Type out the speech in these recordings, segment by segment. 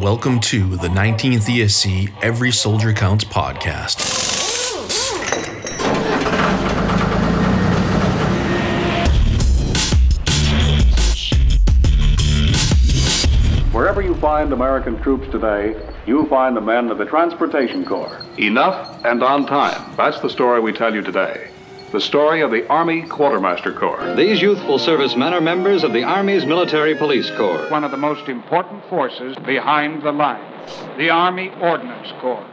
Welcome to the 19th ESC Every Soldier Counts podcast. Wherever you find American troops today, you find the men of the Transportation Corps. Enough and on time. That's the story we tell you today. The story of the Army Quartermaster Corps. These youthful servicemen are members of the Army's Military Police Corps. one of the most important forces behind the lines, the Army Ordnance Corps.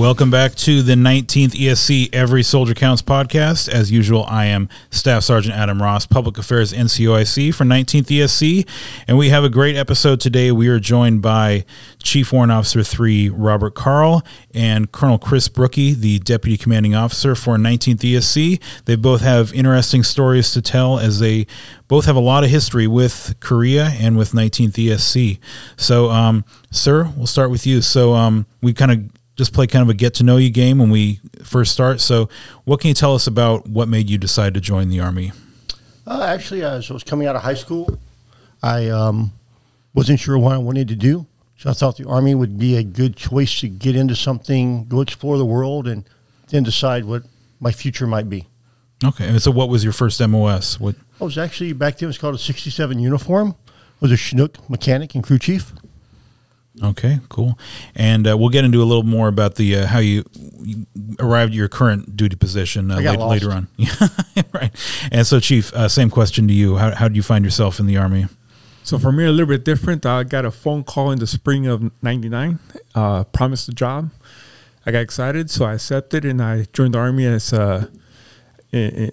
Welcome back to the 19th ESC Every Soldier Counts podcast. As usual, I am Staff Sergeant Adam Ross, Public Affairs NCOIC for 19th ESC, and we have a great episode today. We are joined by Chief Warrant Officer 3 Robert Carle and Colonel Chris Brookie, the Deputy Commanding Officer for 19th ESC. They both have interesting stories to tell as they both have a lot of history with Korea and with 19th ESC. So, um, sir, we'll start with you. So, um, we kind of just play kind of a get to know you game when we first start. So, what can you tell us about what made you decide to join the Army? Uh, actually, as I was coming out of high school, I um, wasn't sure what I wanted to do. So I thought the Army would be a good choice to get into something, go explore the world, and then decide what my future might be. Okay. And so, what was your first MOS? What? I was actually, back then, it was called a 67 uniform. I was a Chinook mechanic and crew chief. Okay, cool. And uh, we'll get into a little more about the uh, how you, you arrived at your current duty position uh, I got later, later on. Right. And so, Chief, uh, same question to you. How how did you find yourself in the Army? So for me, a little bit different. I got a phone call in the spring of '99, uh, promised a job. I got excited, so I accepted, and I joined the army as uh, i- i-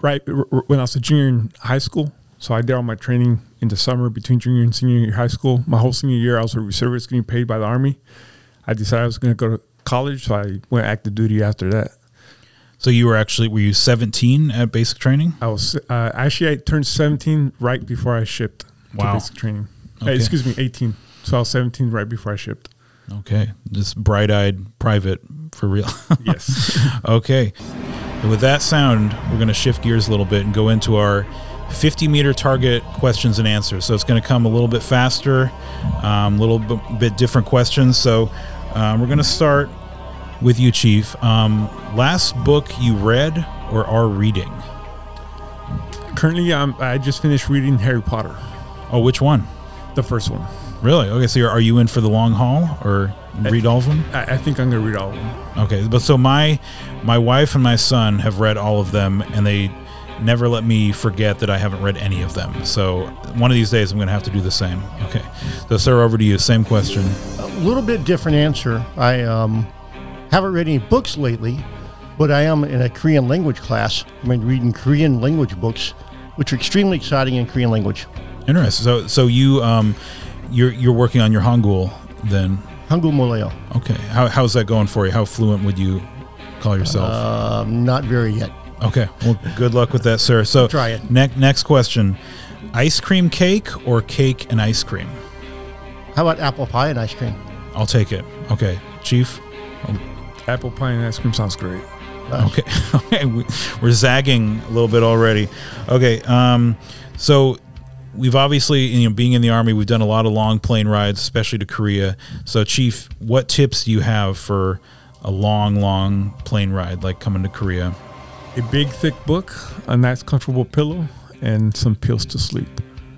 right r- r- when I was a junior in high school. So I did all my training in the summer between junior and senior year high school. My whole senior year, I was a reservist getting paid by the army. I decided I was going to go to college, so I went active duty after that. So you were actually were you 17 at basic training? I was uh, actually I turned 17 right before I shipped Wow. to basic training. Okay. excuse me, 18. So I was 17 right before I shipped. Okay, just bright-eyed private for real. Yes. Okay. And with that sound, we're going to shift gears a little bit and go into our 50 meter target questions and answers. So it's going to come a little bit faster, a um, little b- bit different questions. So um, we're going to start with you, Chief. Um, last book you read or are reading? Currently, I'm, I just finished reading Harry Potter, Oh, which one? the first one. Really? Okay, so you're, are you in for the long haul or read all of them? I, I think I'm gonna read all of them. Okay, but so my my wife and my son have read all of them, and they never let me forget that I haven't read any of them. So one of these days, I'm going to have to do the same. Okay, so sir, over to you. Same question. A little bit different answer. I um, haven't read any books lately, but I am in a Korean language class. I've been reading Korean language books, which are extremely exciting in Korean language. Interesting. So so you um you're you're working on your Hangul then. Hangul Moleo. Okay, how how's that going for you? How fluent would you call yourself? Um, not very yet. Okay, well, good luck with that, sir. So Try it. Next next question: ice cream cake or cake and ice cream? How about apple pie and ice cream? I'll take it. Okay, Chief. Apple pie and ice cream sounds great. Okay, okay, we, we're zagging a little bit already. Okay, um, so we've obviously, you know, being in the army, we've done a lot of long plane rides, especially to Korea. So, Chief, what tips do you have for a long, long plane ride, like coming to Korea? A big thick book, a nice comfortable pillow, and some pills to sleep.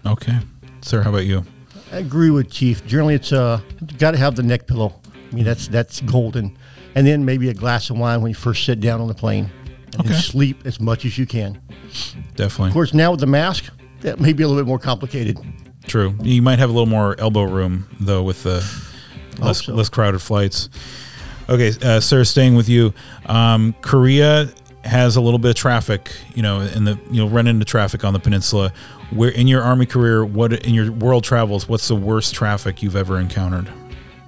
Okay, sir, how about you? I agree with Chief. Generally, it's uh, got to have the neck pillow. I mean, that's that's golden. And then maybe a glass of wine when you first sit down on the plane, and Okay. sleep as much as you can. Definitely Of course, now with the mask, that may be a little bit more complicated. true. You might have a little more elbow room though with the less so. less crowded flights. Okay, uh, sir, staying with you. Um, Korea has a little bit of traffic, you know, in the you'll run into traffic on the peninsula. Where in your army career, what in your world travels, what's the worst traffic you've ever encountered?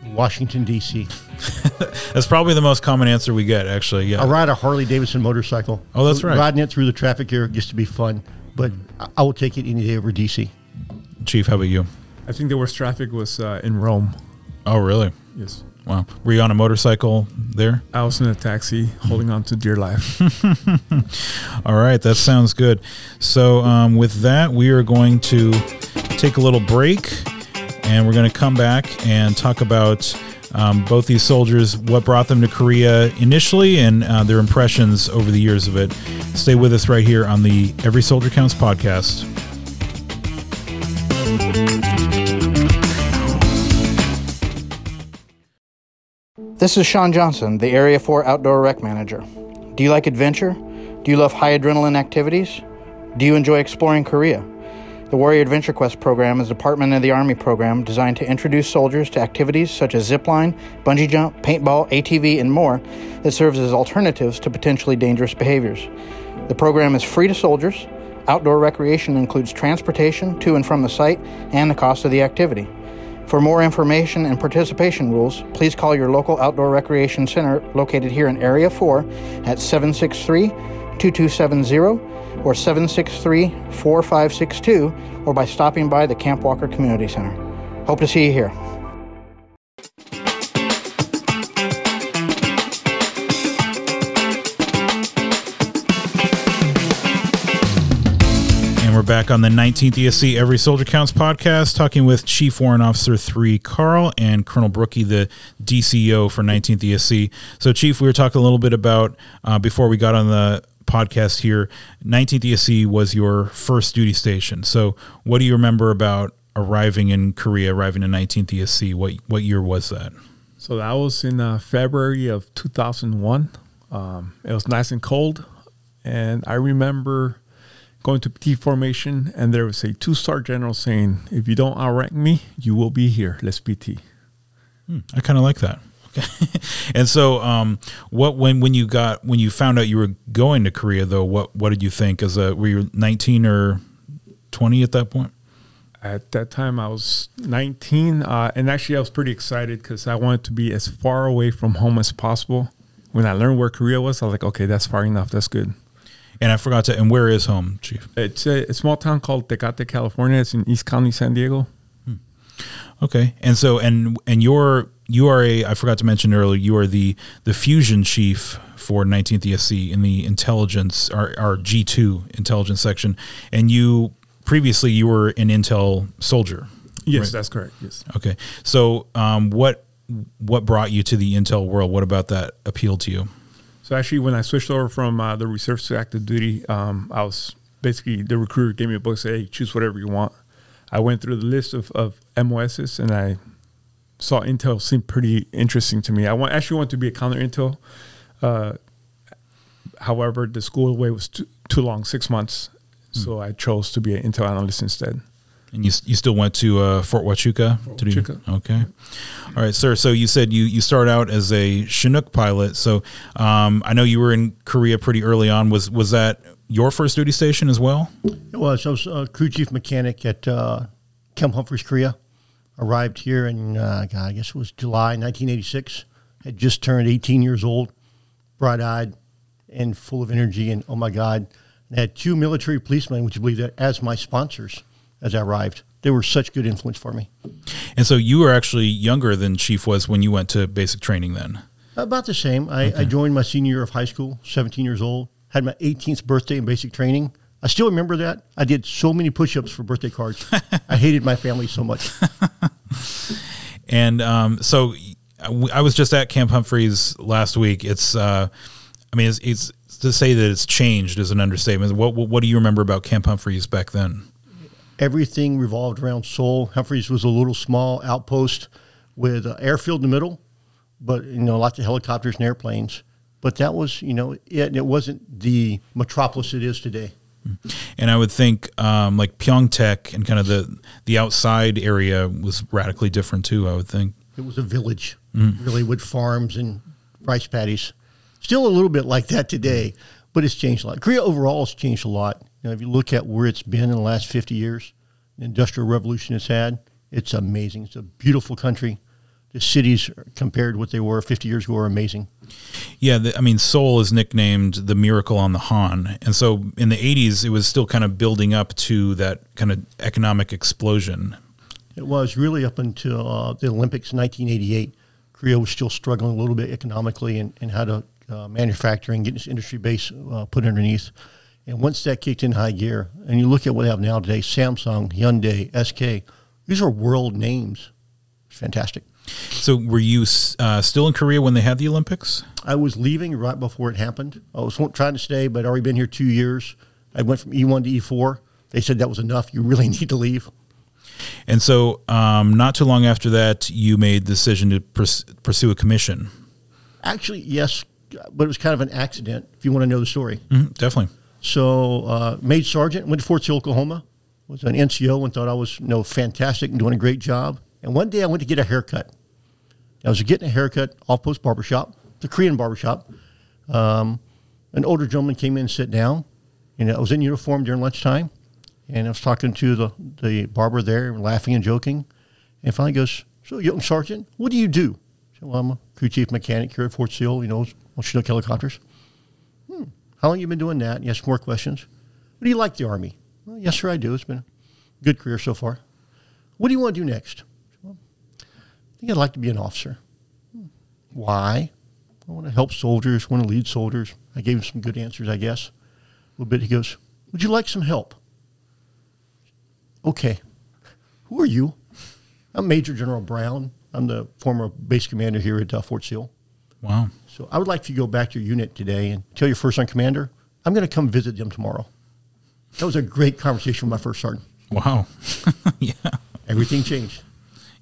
Washington D.C. That's probably the most common answer we get, actually. Yeah. I ride a Harley Davidson motorcycle. Oh, that's right. Riding it through the traffic here just to be fun, but I- I will take it any day over D.C. Chief, how about you? I think the worst traffic was uh, in Rome. Oh, really? Yes. Wow. Were you on a motorcycle there? I was in a taxi holding on to dear life. All right, that sounds good. So, um, with that, we are going to take a little break and we're going to come back and talk about um, both these soldiers, what brought them to Korea initially, and uh, their impressions over the years of it. Stay with us right here on the Every Soldier Counts podcast. This is Sean Johnson, the Area 4 Outdoor Rec Manager. Do you like adventure? Do you love high adrenaline activities? Do you enjoy exploring Korea? The Warrior Adventure Quest program is a Department of the Army program designed to introduce soldiers to activities such as zipline, bungee jump, paintball, ATV, and more that serves as alternatives to potentially dangerous behaviors. The program is free to soldiers. Outdoor recreation includes transportation to and from the site and the cost of the activity. For more information and participation rules, please call your local outdoor recreation center located here in Area 4 at 763 2270 or 763 4562 or by stopping by the Camp Walker Community Center. Hope to see you here. Back on the 19th ESC Every Soldier Counts podcast, talking with Chief Warrant Officer 3 Carle and Colonel Brookie, the DCO for 19th ESC. So, Chief, we were talking a little bit about, uh, before we got on the podcast here, 19th ESC was your first duty station. So, what do you remember about arriving in Korea, arriving in 19th ESC? What, what year was that? so that was in uh, February of 2001. Um, it was nice and cold. And I remember going to T formation, and there was a two star general saying, If you don't outrank me, you will be here. Let's PT. I kind of like that. Okay. and so, um, what when when you got when you found out you were going to Korea though, what what did you think? As a were you nineteen or twenty at that point? At that time, I was 19, uh, and actually, I was pretty excited because I wanted to be as far away from home as possible. When I learned where Korea was, I was like, okay, that's far enough. That's good. And I forgot to. And where is home, Chief? It's a, a small town called Tecate, California. It's in East County, San Diego. Okay. And so and and you're you are a I forgot to mention earlier you are the the fusion chief for 19th ESC in the intelligence our, our G2 intelligence section and you previously you were an intel soldier. Yes, Right. that's correct. Yes. Okay. So um what what brought you to the intel world? What about that appealed to you? So actually, when I switched over from uh, the reserves to active duty, um, I was basically the recruiter gave me a book, said, "Hey, choose whatever you want." I went through the list of, of MOSs and I saw Intel seemed pretty interesting to me. I want actually want to be a counter Intel. Uh, however, the school way was too, too long, six months, so I chose to be an Intel analyst instead. And you you still went to uh, Fort Huachuca to do Huachuca. okay, all right, sir. So you said you you started out as a Chinook pilot. So um, I know you were in Korea pretty early on. Was was that your first duty station as well? It was. I was a crew chief mechanic at uh, Camp Humphreys, Korea. Arrived here in, uh, God, I guess it was July 1986. Had just turned 18 years old, bright eyed and full of energy. And oh my God, and had two military policemen, would you believe that, as my sponsors as I arrived. They were such good influence for me. And so you were actually younger than Chief was when you went to basic training. Then About the same. I, I joined my senior year of high school, 17 years old. Had my 18th birthday in basic training. I still remember that. I did so many push-ups for birthday cards. I hated my family so much. And um, so I I was just at Camp Humphreys last week. It's, uh, I mean, it's, it's to say that it's changed is an understatement. What what do you remember about Camp Humphreys back then? Everything revolved around Seoul. Humphreys was a little small outpost with an airfield in the middle, but you know lots of helicopters and airplanes. But that was you know it. It wasn't the metropolis it is today. And I would think um, like Pyeongtaek and kind of the the outside area was radically different too. I would think. It was a village, really, with farms and rice paddies. Still a little bit like that today, but it's changed a lot. Korea overall has changed a lot. You know, if you look at where it's been in the last 50 years, the industrial revolution it's had, it's amazing. It's a beautiful country. The cities, compared to what they were 50 years ago, are amazing. Yeah, the, I mean, Seoul is nicknamed the miracle on the Han, and so in the '80s, it was still kind of building up to that kind of economic explosion. It was really up until uh, the Olympics in 1988. Korea was still struggling a little bit economically and, and how to uh, manufacture and get this industry base uh, put underneath. And once that kicked in high gear, and you look at what they have now today Samsung, Hyundai, SK, these are world names. It's fantastic. So, were you uh, still in Korea when they had the Olympics? I was leaving right before it happened. I was trying to stay, but I'd already been here two years. I went from E1 to E4. They said that was enough. You really need to leave. And so, um, not too long after that, you made the decision to pers- pursue a commission. Actually, yes, but it was kind of an accident. If you want to know the story, mm-hmm, definitely. So, uh, made sergeant, went to Fort Sill, Oklahoma. Was an NCO and thought I was you know fantastic and doing a great job. And one day I went to get a haircut. I was getting a haircut off post barbershop, the Korean barbershop. Um, an older gentleman came in and sat down, and I was in uniform during lunchtime. And I was talking to the, the barber there, laughing and joking. And finally goes, So, young sergeant, what do you do? I said, Well, I'm a crew chief mechanic here at Fort Sill, you know, on Chinook helicopters. Hmm. How long you been doing that? And he asked more questions. What do you like the Army? Well, yes, sir, I do. It's been a good career so far. What do you want to do next? Well, I think I'd like to be an officer. Why? I want to help soldiers, want to lead soldiers. I gave him some good answers, I guess. A little bit. He goes, Would you like some help? Okay. Who are you? I'm Major General Brown. I'm the former base commander here at uh, Fort Sill. Wow. So I would like for you to go back to your unit today and tell your first sergeant commander, I'm going to come visit them tomorrow. That was a great conversation with my first sergeant. Wow. yeah. Everything changed.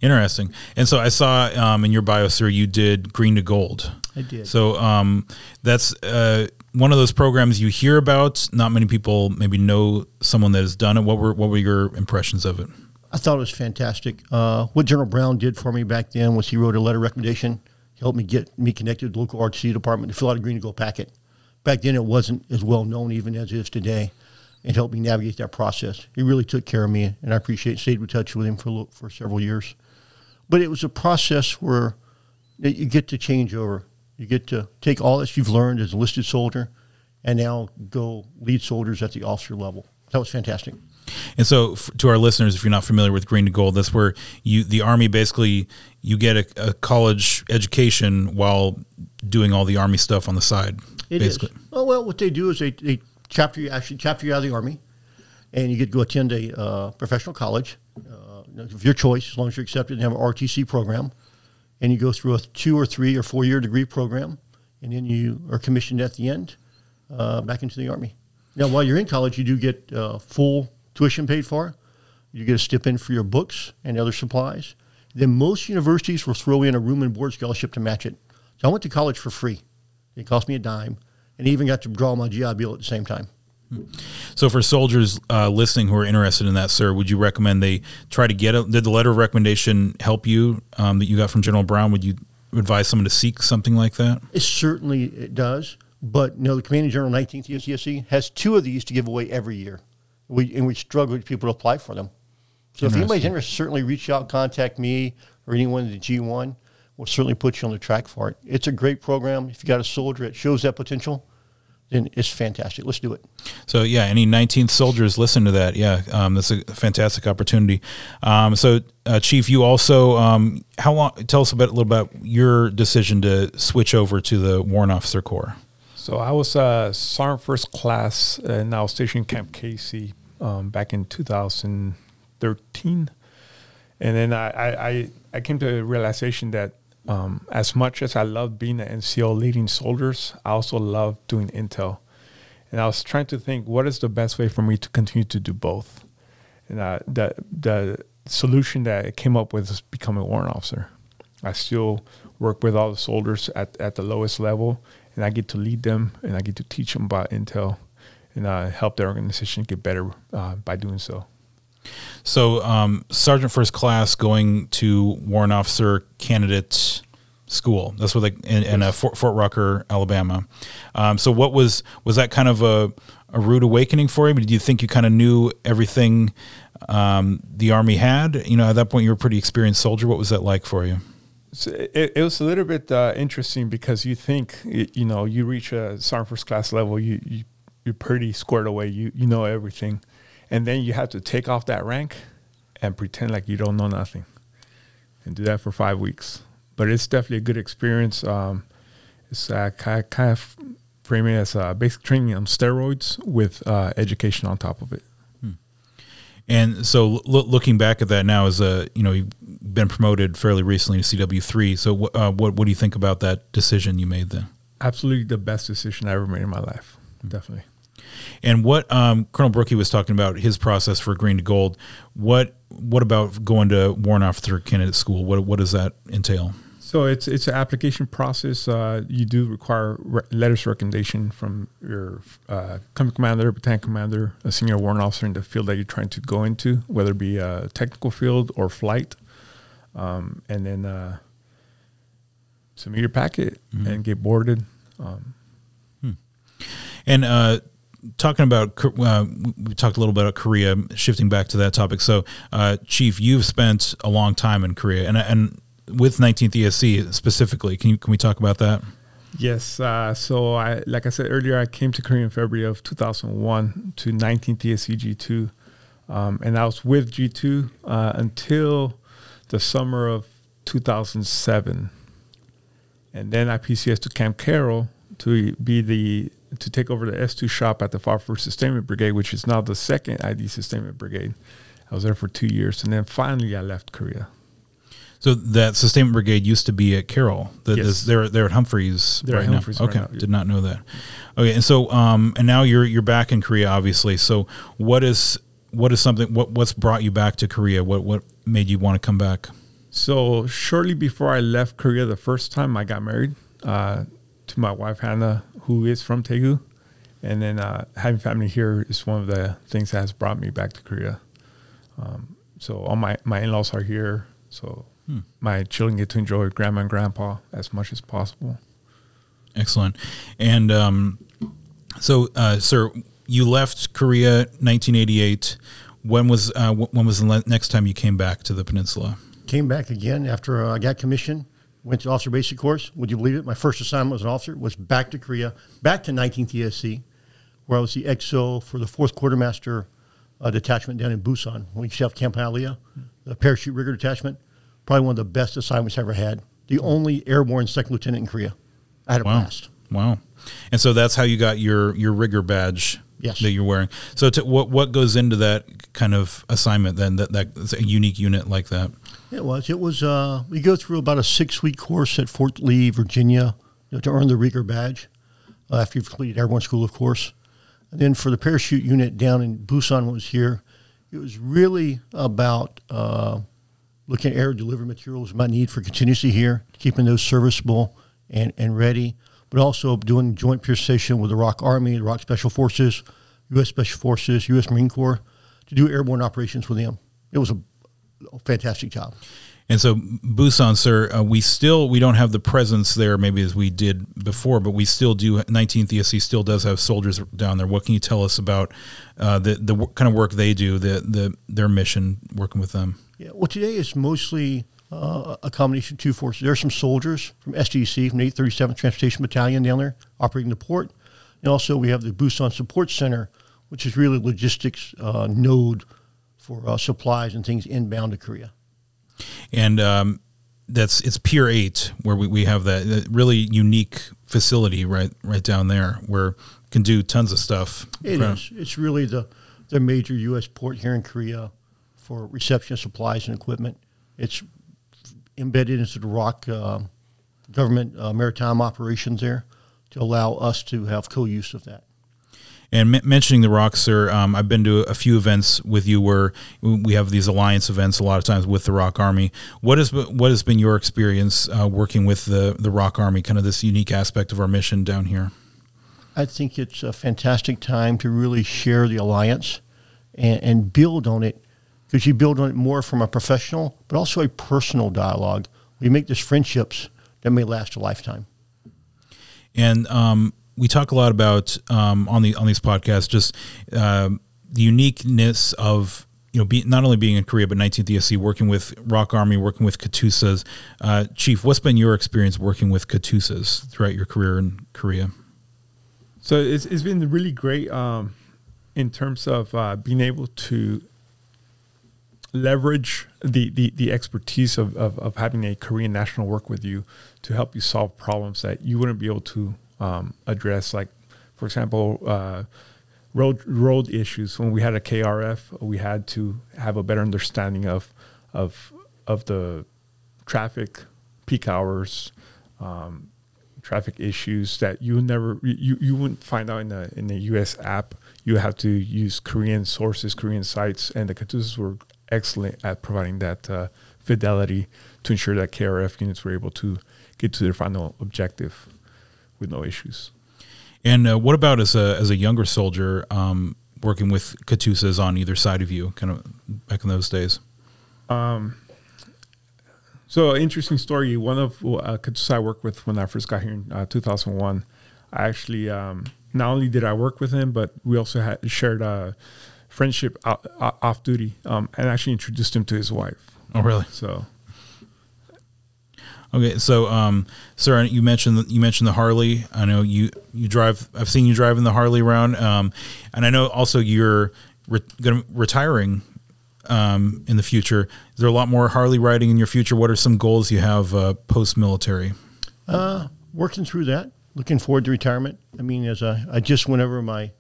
Interesting. And so I saw um, in your bio, sir, you did Green to Gold. I did. So um, that's uh, one of those programs you hear about. Not many people maybe know someone that has done it. What were what were your impressions of it? I thought it was fantastic. Uh, what General Brown did for me back then was he wrote a letter of recommendation. He helped me get me connected with the local ROTC department to fill out a green to gold packet. Back then, it wasn't as well known even as it is today, and helped me navigate that process. He really took care of me, and I appreciate. Stayed in touch with him for for several years, but it was a process where you get to change over. You get to take all that you've learned as a listed soldier, and now go lead soldiers at the officer level. That was fantastic. And so, f- to our listeners, if you're not familiar with Green to Gold, that's where you the Army basically you get a, a college education while doing all the Army stuff on the side. It basically. is. Oh well, what they do is they, they chapter you actually chapter you out of the Army, and you get to go attend a uh, professional college uh, of your choice, as long as you're accepted and have an ROTC program, and you go through a two or three or four year degree program, and then you are commissioned at the end uh, back into the Army. Now, while you're in college, you do get uh, full tuition paid for. You get a stipend for your books and other supplies. Then most universities will throw in a room and board scholarship to match it. So I went to college for free. It cost me a dime, and even got to draw my GI Bill at the same time. So, for soldiers uh, listening who are interested in that, sir, would you recommend they try to get a? Did the letter of recommendation help you um, that you got from General Brown? Would you advise someone to seek something like that? It certainly it does, but you know the Commanding General 19th USCSC has two of these to give away every year. We and we struggle with people to apply for them. So if anybody's interested, certainly reach out, contact me or anyone at the G1. We'll certainly put you on the track for it. It's a great program. If you got a soldier that shows that potential, then it's fantastic. Let's do it. So yeah, any 19th soldiers listen to that. Yeah, um, that's a fantastic opportunity. Um, so uh, Chief, you also um, how long? Tell us a bit a little about your decision to switch over to the Warrant Officer Corps. So I was uh, Sergeant First Class, and I was stationed Camp Casey um, back in 2013, and then I, I, I, came to a realization that um, as much as I love being an NCO leading soldiers, I also love doing intel. And I was trying to think what is the best way for me to continue to do both. And uh, the the solution that I came up with is becoming a warrant officer. I still work with all the soldiers at, at the lowest level, and I get to lead them and I get to teach them about intel and uh, help their organization get better uh, by doing so. So, um, Sergeant First Class going to Warrant Officer Candidate School. That's what they in, in uh, Fort, Fort Rucker, Alabama. Um, so, what was was that kind of a, a rude awakening for you? Did you think you kind of knew everything um, the Army had? You know, at that point, you were a pretty experienced soldier. What was that like for you? So it, it was a little bit uh, interesting because you think you know you reach a sergeant first class level, you, you you're pretty squared away. You you know everything, and then you have to take off that rank and pretend like you don't know nothing, and do that for five weeks. but it's definitely a good experience. Um, it's uh, kind of, kind of framing as uh, basic training on steroids with uh, education on top of it. And so, lo- looking back at that now, as a you know, you've been promoted fairly recently to CW three. So, wh- uh, what what do you think about that decision you made then? Absolutely the best decision I ever made in my life. Definitely. And what um, Colonel Brookie was talking about his process for green to gold. What what about going to warrant officer candidate school? What what does that entail? So it's it's an application process. Uh, you do require re- letters of recommendation from your uh, company commander, battalion commander, a senior warrant officer in the field that you're trying to go into, whether it be a technical field or flight, um, and then uh, submit your packet and get boarded. Um, And uh, talking about, uh, we talked a little bit about Korea. Shifting back to that topic, so uh, Chief, you've spent a long time in Korea, and and with 19th ESC specifically, can you can we talk about that? Yes. Uh, so I, like I said earlier, I came to Korea in February of 2001 to 19th ESC G2, um, and I was with G2 uh, until the summer of 2007, and then I PCS to Camp Carroll to be the to take over the S2 shop at the Far First Sustainment Brigade, which is now the second ID Sustainment Brigade. I was there for two years, and then finally I left Korea. So that sustainment brigade used to be at Carroll. The, Yes. this- they're they're at Humphreys. They're at right now. Humphreys right Okay, now, did not know that. Okay, and so um and now you're you're back in Korea, obviously. So what is what is something what what's brought you back to Korea? What what made you want to come back? So shortly before I left Korea the first time, I got married uh, to my wife Hannah, who is from Daegu, and then uh, having family here is one of the things that has brought me back to Korea. Um, so all my my in laws are here, so my children get to enjoy grandma and grandpa as much as possible. Excellent. And um so uh sir, you left Korea 1988. When was uh when was the next time you came back to the peninsula? Came back again after uh, I got commissioned. Went to officer basic course. Would you believe it? My first assignment as an officer was back to Korea, back to 19th ESC, where I was the XO for the fourth quartermaster uh, detachment down in Busan. We used to have Camp Hialeah, the parachute rigger detachment. Probably one of the best assignments I ever had. The only airborne second lieutenant in Korea. I had a Wow. blast. Wow. And so that's how you got your your rigger badge Yes. that you're wearing. So to, what what goes into that kind of assignment then that that's a unique unit like that? It was. It was. Uh, we go through about a six-week course at Fort Lee, Virginia, you know, to earn the Rigger badge uh, after you've completed airborne school, of course. And then for the parachute unit down in Busan, was here, it was really about uh, looking at air delivery materials, my need for contingency here, keeping those serviceable and, and ready, but also doing joint station with the ROK Army, the ROK Special Forces, U.S. Special Forces, U.S. Marine Corps to do airborne operations with them. It was a, a fantastic job. And so Busan, sir, uh, we still we don't have the presence there maybe as we did before, but we still do. 19th ESC still does have soldiers down there. What can you tell us about uh, the the wo- kind of work they do, the the their mission working with them? Yeah, well, today it's mostly uh, a combination of two forces. There are some soldiers from SDDC, from the 837th Transportation Battalion down there operating the port. And also we have the Busan Support Center, which is really a logistics uh, node for uh, supplies and things inbound to Korea. and um, that's it's Pier Eight where we, we have that, that really unique facility right right down there where can do tons of stuff. It is. It's really the, the major U.S. port here in Korea for reception of supplies and equipment. It's embedded into the ROK uh, government uh, maritime operations there to allow us to have co-use of that. And m- mentioning the ROK, sir, um, I've been to a few events with you where we have these alliance events a lot of times with the ROK Army. What has been, what has been your experience uh, working with the the Rock Army? Kind of this unique aspect of our mission down here. I think it's a fantastic time to really share the alliance and, and build on it because you build on it more from a professional, but also a personal dialogue. We make these friendships that may last a lifetime. And um, we talk a lot about um, on the on these podcasts just um the uniqueness of you know be, not only being in Korea but 19th ESC working with ROK Army, working with Katusas. Uh, Chief, what's been your experience working with Katusas throughout your career in Korea? So it's, it's been really great um, in terms of uh, being able to leverage the, the, the expertise of, of, of having a Korean national work with you to help you solve problems that you wouldn't be able to um, address. Like, for example, uh, road road issues. When we had a KRF, we had to have a better understanding of of of the traffic peak hours, um, traffic issues that you never you, you wouldn't find out in the in the US app. You have to use Korean sources, Korean sites, and the Katusas were excellent at providing that uh, fidelity to ensure that KRF units were able to get to their final objective with no issues. And uh, what about as a as a younger soldier um, working with Katusas on either side of you, kind of back in those days? Um, so interesting story. One of uh, Katusa I worked with when I first got here in uh, 2001. I actually um, not only did I work with him, but we also had shared a friendship off, off duty, um, and actually introduced him to his wife. Oh, really? So Okay, so um, sir, you mentioned you mentioned the Harley. I know you you drive. I've seen you driving the Harley around, um, and I know also you're re- going to retiring um, in the future. Is there a lot more Harley riding in your future? What are some goals you have uh, post military? Uh, working through that. Looking forward to retirement. I mean, as I, I just went over my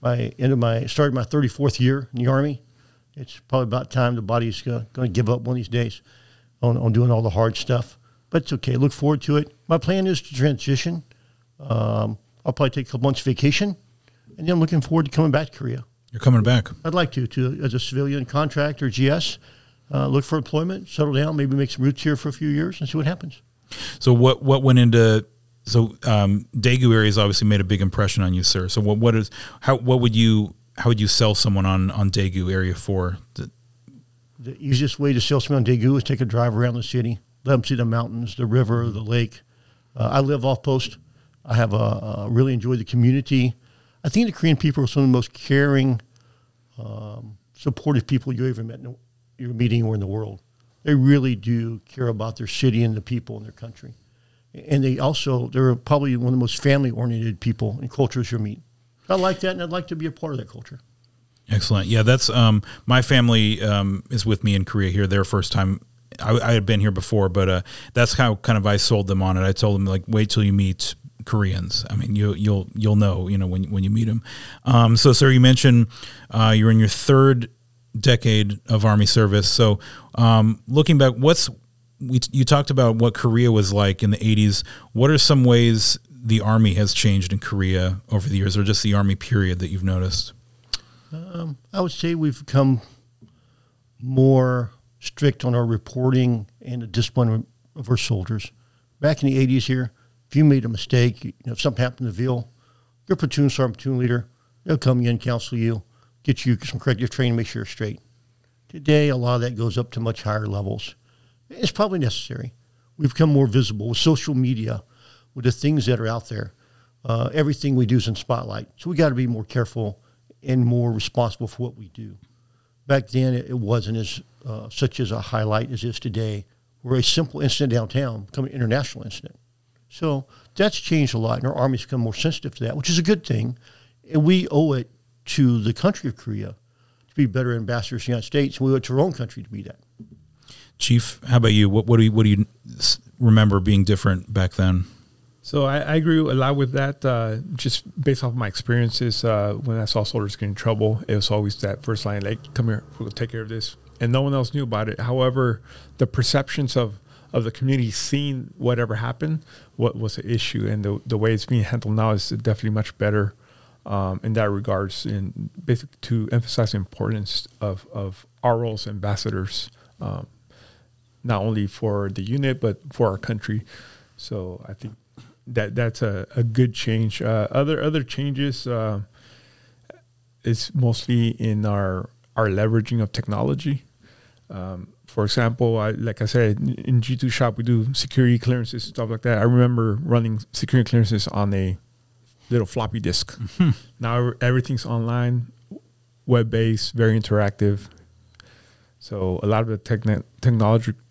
my end of my started my 34th year in the army. It's probably about time the body's going to give up one of these days on, on doing all the hard stuff but it's okay. Look forward to it. My plan is to transition. Um, I'll probably take a couple months vacation, and then I'm looking forward to coming back to Korea. You're coming back. I'd like to, to as a civilian contractor, GS, uh, look for employment, settle down, maybe make some roots here for a few years, and see what happens. So what what went into so um, Daegu area has obviously made a big impression on you, sir. So what what is how what would you how would you sell someone on on Daegu area for? The, the easiest way to sell someone on Daegu is take a drive around the city let them see the mountains, the river, the lake. Uh, I live off post. I have uh, really enjoyed the community. I think the Korean people are some of the most caring, um, supportive people you ever met in your meeting or in the world. They really do care about their city and the people in their country. And they also, they're probably one of the most family oriented people and cultures you'll meet. I like that, and I'd like to be a part of that culture. Excellent. Yeah, that's um, my family um, is with me in Korea here. Their first time I, I, had been here before, but uh, that's how kind of I sold them on it. I told them like, wait till you meet Koreans. I mean, you you'll you'll know, you know, when when you meet them. Um, so, sir, you mentioned uh, you're in your third decade of army service. So, um, looking back, what's we, you talked about what Korea was like in the 80s. What are some ways the army has changed in Korea over the years, or just the army period that you've noticed? Um, I would say we've become more strict on our reporting and the discipline of our soldiers. Back in the 80s here, if you made a mistake, you know, if something happened to Ville, your platoon sergeant, platoon leader, they'll come in, counsel you, get you some corrective training, make sure you're straight. Today, a lot of that goes up to much higher levels. It's probably necessary. We've become more visible with social media, with the things that are out there. Uh, everything we do is in spotlight. So we got to be more careful and more responsible for what we do. Back then, it, it wasn't as uh, such as a highlight as is today, where a simple incident downtown become an international incident. So that's changed a lot, and our army's become more sensitive to that, which is a good thing. And we owe it to the country of Korea to be better ambassadors to the United States, and we owe it to our own country to be that. Chief, how about you? What, what do you what do you remember being different back then? So I, I agree a lot with that. Uh, just based off of my experiences, uh, when I saw soldiers get in trouble, it was always that first line, like, "Come here, we'll take care of this," and no one else knew about it. However, the perceptions of of the community seeing whatever happened, what was the issue, and the the way it's being handled now is definitely much better um, in that regards. And basically, to emphasize the importance of of our roles as ambassadors, um, not only for the unit but for our country. So I think that that's a, a good change. Uh, other other changes uh, is mostly in our our leveraging of technology. Um, for example, I, like I said, in G2 shop we do security clearances and stuff like that. I remember running security clearances on a little floppy disk. Mm-hmm. Now everything's online, web based, very interactive. So a lot of the techn-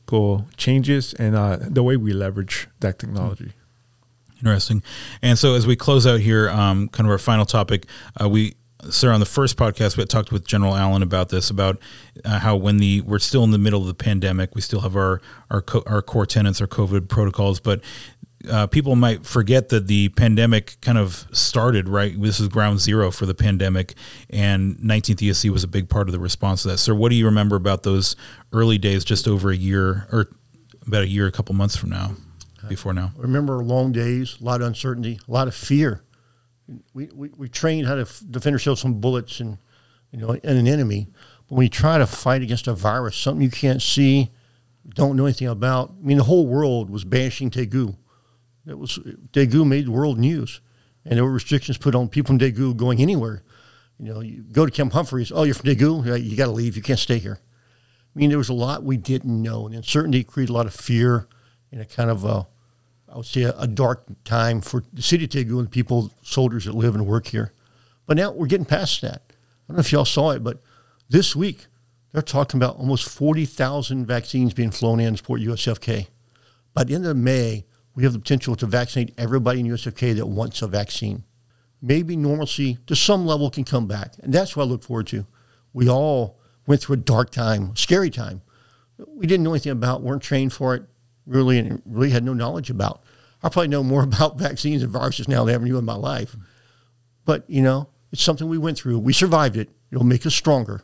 technological changes and uh, the way we leverage that technology. Interesting. And so as we close out here, um, kind of our final topic, uh, we sir, on the first podcast, we talked with General Allen about this, about uh, how when the we're still in the middle of the pandemic, we still have our our co- our core tenants, our COVID protocols, but uh, people might forget that the pandemic kind of started right. This is ground zero for the pandemic, and 19th ESC was a big part of the response to that. Sir, what do you remember about those early days, just over a year or about a year, a couple months from now, before now? I remember long days, a lot of uncertainty, a lot of fear. We, we, we trained how to f- defend ourselves from bullets and you know and an enemy. But when you try to fight against a virus, something you can't see, don't know anything about. I mean, the whole world was bashing Daegu. It was Daegu made world news, and there were restrictions put on people from Daegu going anywhere. You know, you go to Camp Humphreys. Oh, you're from Daegu. You got to leave. You can't stay here. I mean, there was a lot we didn't know, and uncertainty created a lot of fear and a kind of a, I would say, a, a dark time for the city of Daegu and the people, soldiers that live and work here. But now we're getting past that. I don't know if y'all saw it, but this week they're talking about almost 40,000 vaccines being flown in to support USFK. By the end of May, we have the potential to vaccinate everybody in USFK that wants a vaccine. Maybe normalcy to some level can come back. And that's what I look forward to. We all went through a dark time, scary time. We didn't know anything about, weren't trained for it, really, and really had no knowledge about. I probably know more about vaccines and viruses now than I ever knew in my life. But, you know, it's something we went through. We survived it. It'll make us stronger.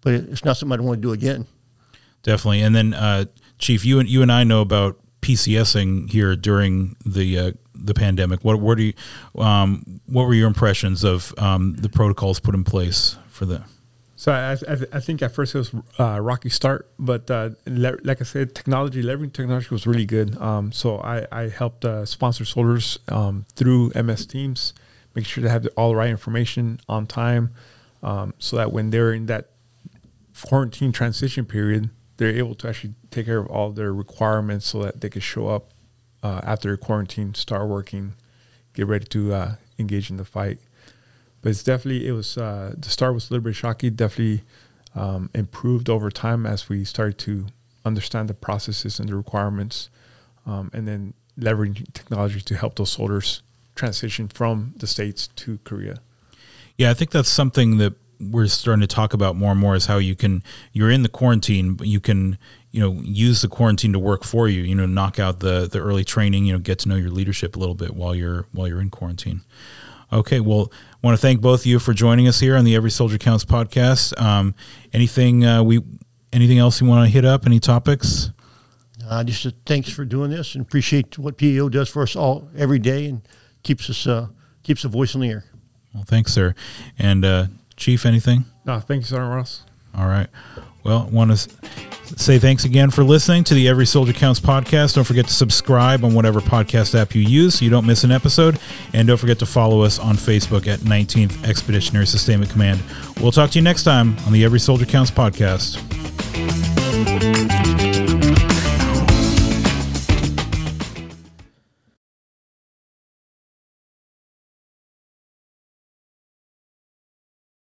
But it's not something I don't want to do again. Definitely. And then, uh, Chief, you and you and I know about PCSing here during the uh, the pandemic. What do you, um, what were your impressions of um, the protocols put in place for the? So I, I, I think at first it was a rocky start, but uh, le- like I said, technology, leveraging technology was really good. Um, so I, I helped uh, sponsor soldiers um, through MS Teams, make sure they have all the right information on time, um, so that when they're in that quarantine transition period, they're able to actually take care of all their requirements so that they can show up uh, after quarantine, start working, get ready to uh, engage in the fight. But it's definitely it was uh, the start was a little bit shocky. Definitely um, improved over time as we started to understand the processes and the requirements, um, and then leveraging technology to help those soldiers transition from the states to Korea. Yeah, I think that's something that we're starting to talk about more and more is how you can you're in the quarantine, but you can you know use the quarantine to work for you. You know, knock out the the early training. You know, get to know your leadership a little bit while you're while you're in quarantine. Okay, well, I want to thank both of you for joining us here on the Every Soldier Counts podcast. Um, anything uh, we anything else you want to hit up? Any topics? Uh, just uh, thanks for doing this and appreciate what PAO does for us all every day and keeps us uh, keeps a voice in the air. Well, thanks, sir. And uh, Chief, anything? No, thank you, Sergeant Ross. All right. Well, want to say thanks again for listening to the Every Soldier Counts podcast. Don't forget to subscribe on whatever podcast app you use so you don't miss an episode. And don't forget to follow us on Facebook at 19th Expeditionary Sustainment Command. We'll talk to you next time on the Every Soldier Counts podcast.